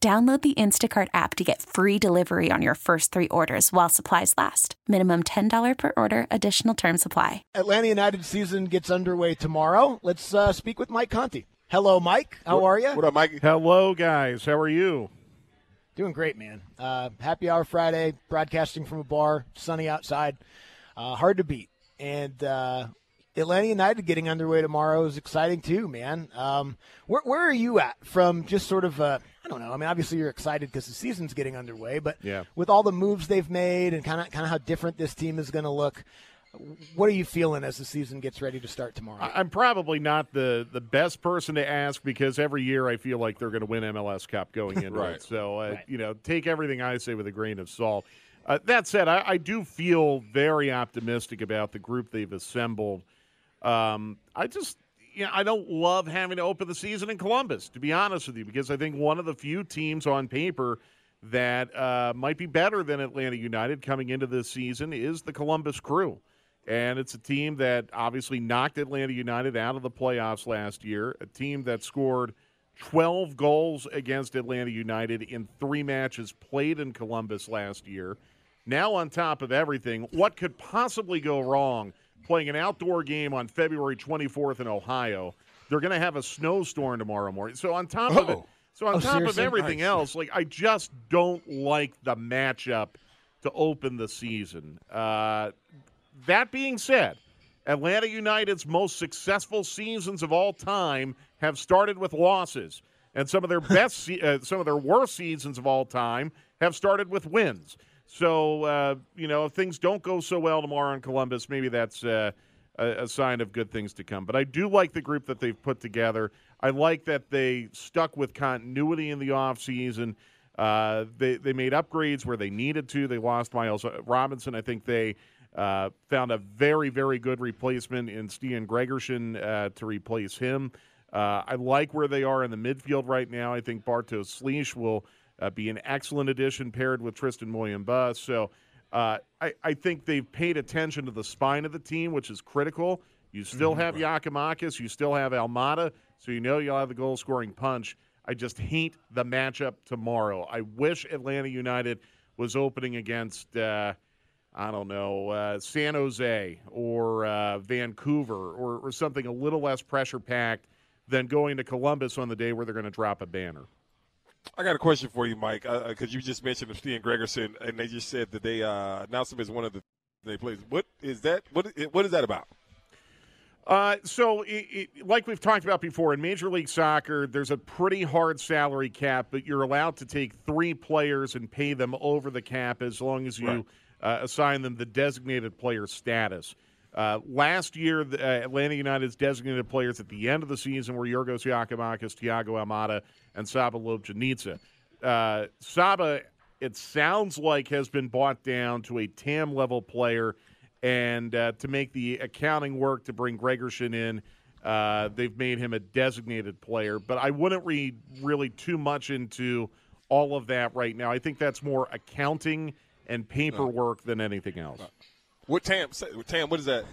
Download the Instacart app to get free delivery on your first three orders while supplies last. Minimum $10 per order, additional term supply. Atlanta United season gets underway tomorrow. Let's uh, speak with Mike Conti. Hello, Mike. How what, are you? What up, Mike? Hello, guys. How are you? Doing great, man. Uh, happy Hour Friday, broadcasting from a bar, sunny outside. Uh, hard to beat. And uh, Atlanta United getting underway tomorrow is exciting too, man. Um, where, where are you at from just sort of uh, I don't know. I mean, obviously you're excited because the season's getting underway, but yeah. with all the moves they've made and kind of kind of how different this team is going to look, what are you feeling as the season gets ready to start tomorrow? I'm probably not the, the best person to ask because every year I feel like they're going to win MLS Cup going into right. it. So, uh, right. you know, take everything I say with a grain of salt. Uh, that said, I, I, do feel very optimistic about the group they've assembled. Um, I just, you know, I don't love having to open the season in Columbus, to be honest with you, because I think one of the few teams on paper that uh, might be better than Atlanta United coming into this season is the Columbus Crew. And it's a team that obviously knocked Atlanta United out of the playoffs last year, a team that scored 12 goals against Atlanta United in three matches played in Columbus last year. Now, on top of everything, what could possibly go wrong playing an outdoor game on February 24th in Ohio? They're going to have a snowstorm tomorrow morning. So, on top of it, so on Oh, top of everything Nice. else, like I just don't like the matchup to open the season. Uh, that being said, Atlanta United's most successful seasons of all time have started with losses, and some of their best, uh, some of their worst seasons of all time have started with wins. So uh, you know, if things don't go so well tomorrow in Columbus, maybe that's uh, a, a sign of good things to come. But I do like the group that they've put together. I like that they stuck with continuity in the offseason. Uh, they they made upgrades where they needed to. They lost Miles Robinson. I think they uh, found a very very good replacement in Stian Gregersen uh, to replace him. Uh, I like where they are in the midfield right now. I think Bartosz Slisz will uh, be an excellent addition paired with Tristan Muyumba. So uh, I, I think they've paid attention to the spine of the team, which is critical. You still have Giakoumakis, you still have Almada, so you know you'll have the goal scoring punch. I just hate the matchup tomorrow. I wish Atlanta United was opening against, uh, I don't know, uh, San Jose or uh, Vancouver or, or something a little less pressure packed than going to Columbus on the day where they're going to drop a banner. I got a question for you, Mike, because you just mentioned Stian Gregersen, and they just said that they uh, announced him as one of the they plays. What is that? What what is that about? Uh, so, it, it, like we've talked about before, in Major League Soccer, there's a pretty hard salary cap, but you're allowed to take three players and pay them over the cap as long as you Right. uh, assign them the designated player status. Uh, last year, the, uh, Atlanta United's designated players at the end of the season were Yorgos Giakoumakis, Thiago Almada, and Saba Lobjanidze. Uh, Saba, it sounds like, has been bought down to a TAM level player, and uh, to make the accounting work to bring Gregersen in, uh, they've made him a designated player. But I wouldn't read really too much into all of that right now. I think that's more accounting and paperwork than anything else. What Tam? say- Tam, what is that?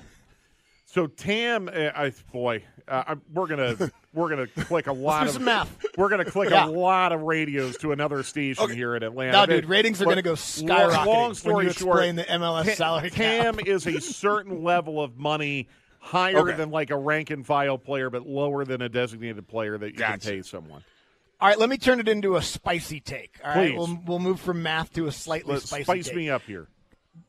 So Tam, uh, I boy, uh, I'm- we're gonna we're gonna click a lot of math. We're gonna click Yeah. a lot of radios to another station here in Atlanta. No, dude, ratings are but going to go lo- skyrocketing Long story when you short, explain the MLS Ta- salary Tam cap. is a certain level of money higher Okay. than like a rank and file player, but lower than a designated player that you can pay someone. All right, let me turn it into a spicy take. All right, Please. we'll, we'll move from math to a slightly Let's spicy spice take. me up here.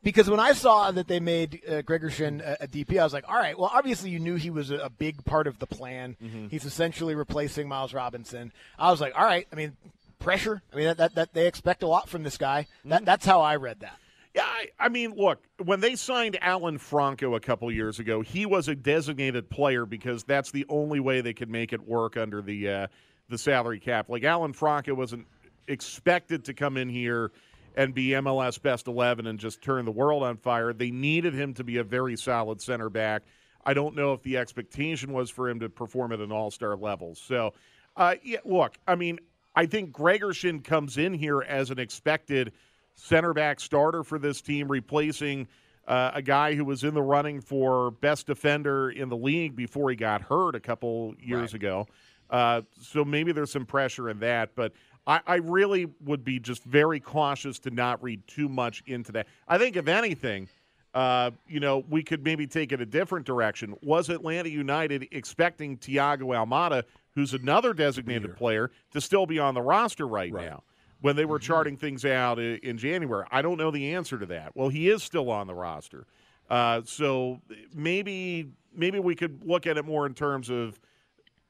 Because when I saw that they made uh, Gregersen a, a DP, I was like, all right, well, obviously you knew he was a, a big part of the plan. Mm-hmm. He's essentially replacing Miles Robinson. I was like, all right, I mean, pressure. I mean, that, that, that they expect a lot from this guy. Mm-hmm. That, that's how I read that. Yeah, I, I mean, look, when they signed Alan Franco a couple years ago, he was a designated player because that's the only way they could make it work under the uh, the salary cap. Like Alan Franco wasn't expected to come in here and be MLS best 11 and just turn the world on fire. They needed him to be a very solid center back. I don't know if the expectation was for him to perform at an all-star level. So, uh, yeah, look, I mean, I think Gregersen comes in here as an expected center back starter for this team, replacing uh, a guy who was in the running for best defender in the league before he got hurt a couple years ago. Uh, so maybe there's some pressure in that, but I, I really would be just very cautious to not read too much into that. I think, if anything, uh, you know, we could maybe take it a different direction. Was Atlanta United expecting Thiago Almada, who's another designated player, to still be on the roster right, now? When they were charting things out i- in January, I don't know the answer to that. Well, he is still on the roster, uh, so maybe maybe we could look at it more in terms of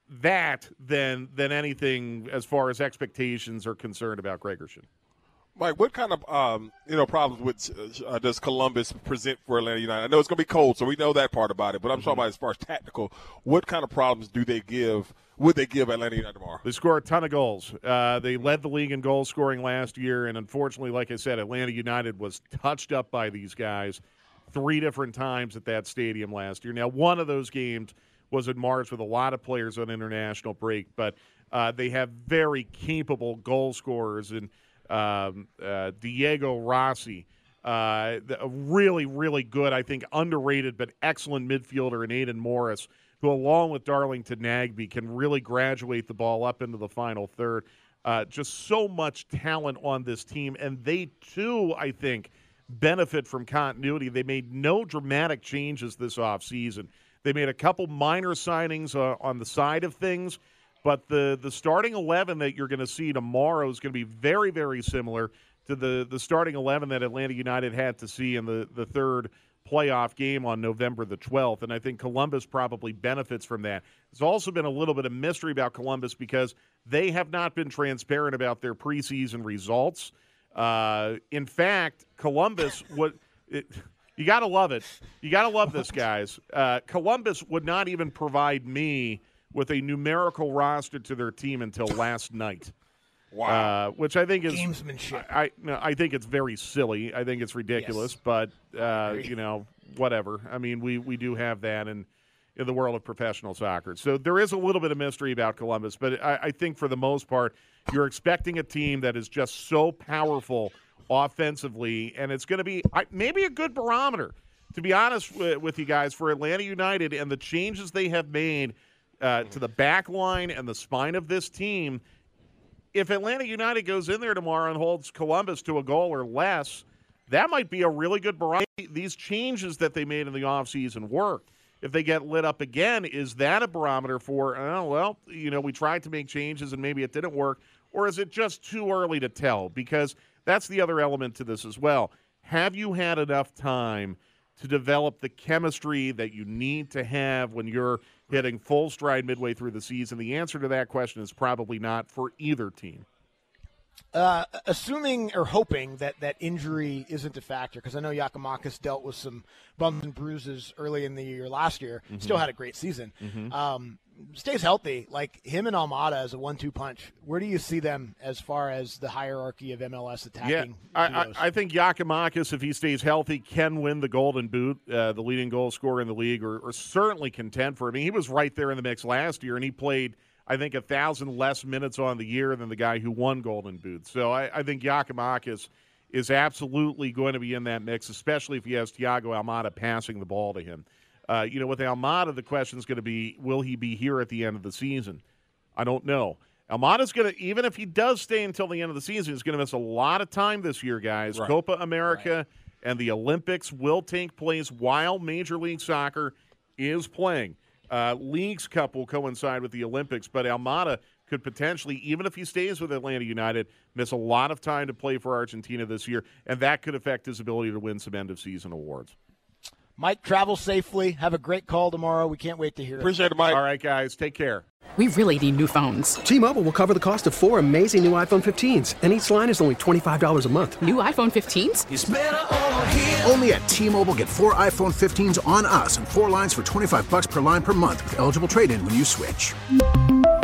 that than than anything as far as expectations are concerned about Gregersen. Mike, what kind of um, you know problems with, uh, does Columbus present for Atlanta United? I know it's going to be cold, so we know that part about it. But I'm talking about as far as tactical. What kind of problems do they give? Would they give Atlanta United tomorrow? They score a ton of goals. Uh, they led the league in goal scoring last year, and unfortunately, like I said, Atlanta United was touched up by these guys three different times at that stadium last year. Now, one of those games was in March with a lot of players on international break, but uh, they have very capable goal scorers and um, uh, Diego Rossi. Uh, a really, really good, I think, underrated but excellent midfielder in Aidan Morris, who, along with Darlington Nagbe, can really graduate the ball up into the final third. Uh, just so much talent on this team, and they too, I think, benefit from continuity. They made no dramatic changes this offseason. They made a couple minor signings uh, on the side of things, but the the starting eleven that you're going to see tomorrow is going to be very very similar to the the starting eleven that Atlanta United had to see in the the third playoff game on November the 12th and I think Columbus probably benefits from that. There's also been a little bit of mystery about Columbus because they have not been transparent about their preseason results. Uh, in fact, Columbus would it, you got to love it. You got to love this, guys. Uh, Columbus would not even provide me with a numerical roster to their team until last night. Wow. Uh, which I think is Gamesmanship. I no, I think it's very silly. I think it's ridiculous, Yes. but uh, you know, whatever. I mean, we we do have that in in the world of professional soccer. So there is a little bit of mystery about Columbus, but I, I think for the most part, you're expecting a team that is just so powerful offensively, and it's going to be maybe a good barometer. To be honest with, you guys, for Atlanta United and the changes they have made uh, to the back line and the spine of this team, if Atlanta United goes in there tomorrow and holds Columbus to a goal or less, that might be a really good barometer. These changes that they made in the offseason worked. If they get lit up again, is that a barometer for, oh, well, you know, we tried to make changes and maybe it didn't work? Or is it just too early to tell? Because that's the other element to this as well. Have you had enough time to develop the chemistry that you need to have when you're hitting full stride midway through the season? The answer to that question is probably not for either team. Uh, assuming or hoping that that injury isn't a factor, because I know Giakoumakis dealt with some bumps and bruises early in the year last year. Mm-hmm. Still had a great season. Um, stays healthy. Like him and Almada as a one-two punch. Where do you see them as far as the hierarchy of MLS Yeah, attacking? I, I. I think Giakoumakis, if he stays healthy, can win the Golden Boot, uh, the leading goal scorer in the league, or, or certainly contend for it. I mean, he was right there in the mix last year, and he played I think, a thousand less minutes on the year than the guy who won Golden Boot. So I, I think Giakoumakis is absolutely going to be in that mix, especially if he has Thiago Almada passing the ball to him. Uh, you know, with Almada, the question is going to be will he be here at the end of the season? I don't know. Almada's going to, even if he does stay until the end of the season, he's going to miss a lot of time this year, guys. Right. Copa America right. and the Olympics will take place while Major League Soccer is playing. Uh, Leagues Cup will coincide with the Olympics, but Almada could potentially, even if he stays with Atlanta United, miss a lot of time to play for Argentina this year, and that could affect his ability to win some end of season awards. Mike, travel safely. Have a great call tomorrow. We can't wait to hear Appreciate it. Appreciate it, Mike. All right, guys. Take care. We really need new phones. T Mobile will cover the cost of four amazing new iPhone 15s, and each line is only $25 a month. New iPhone 15s? Only at T Mobile get four iPhone 15s on us and four lines for 25 bucks per line per month with eligible trade in when you switch.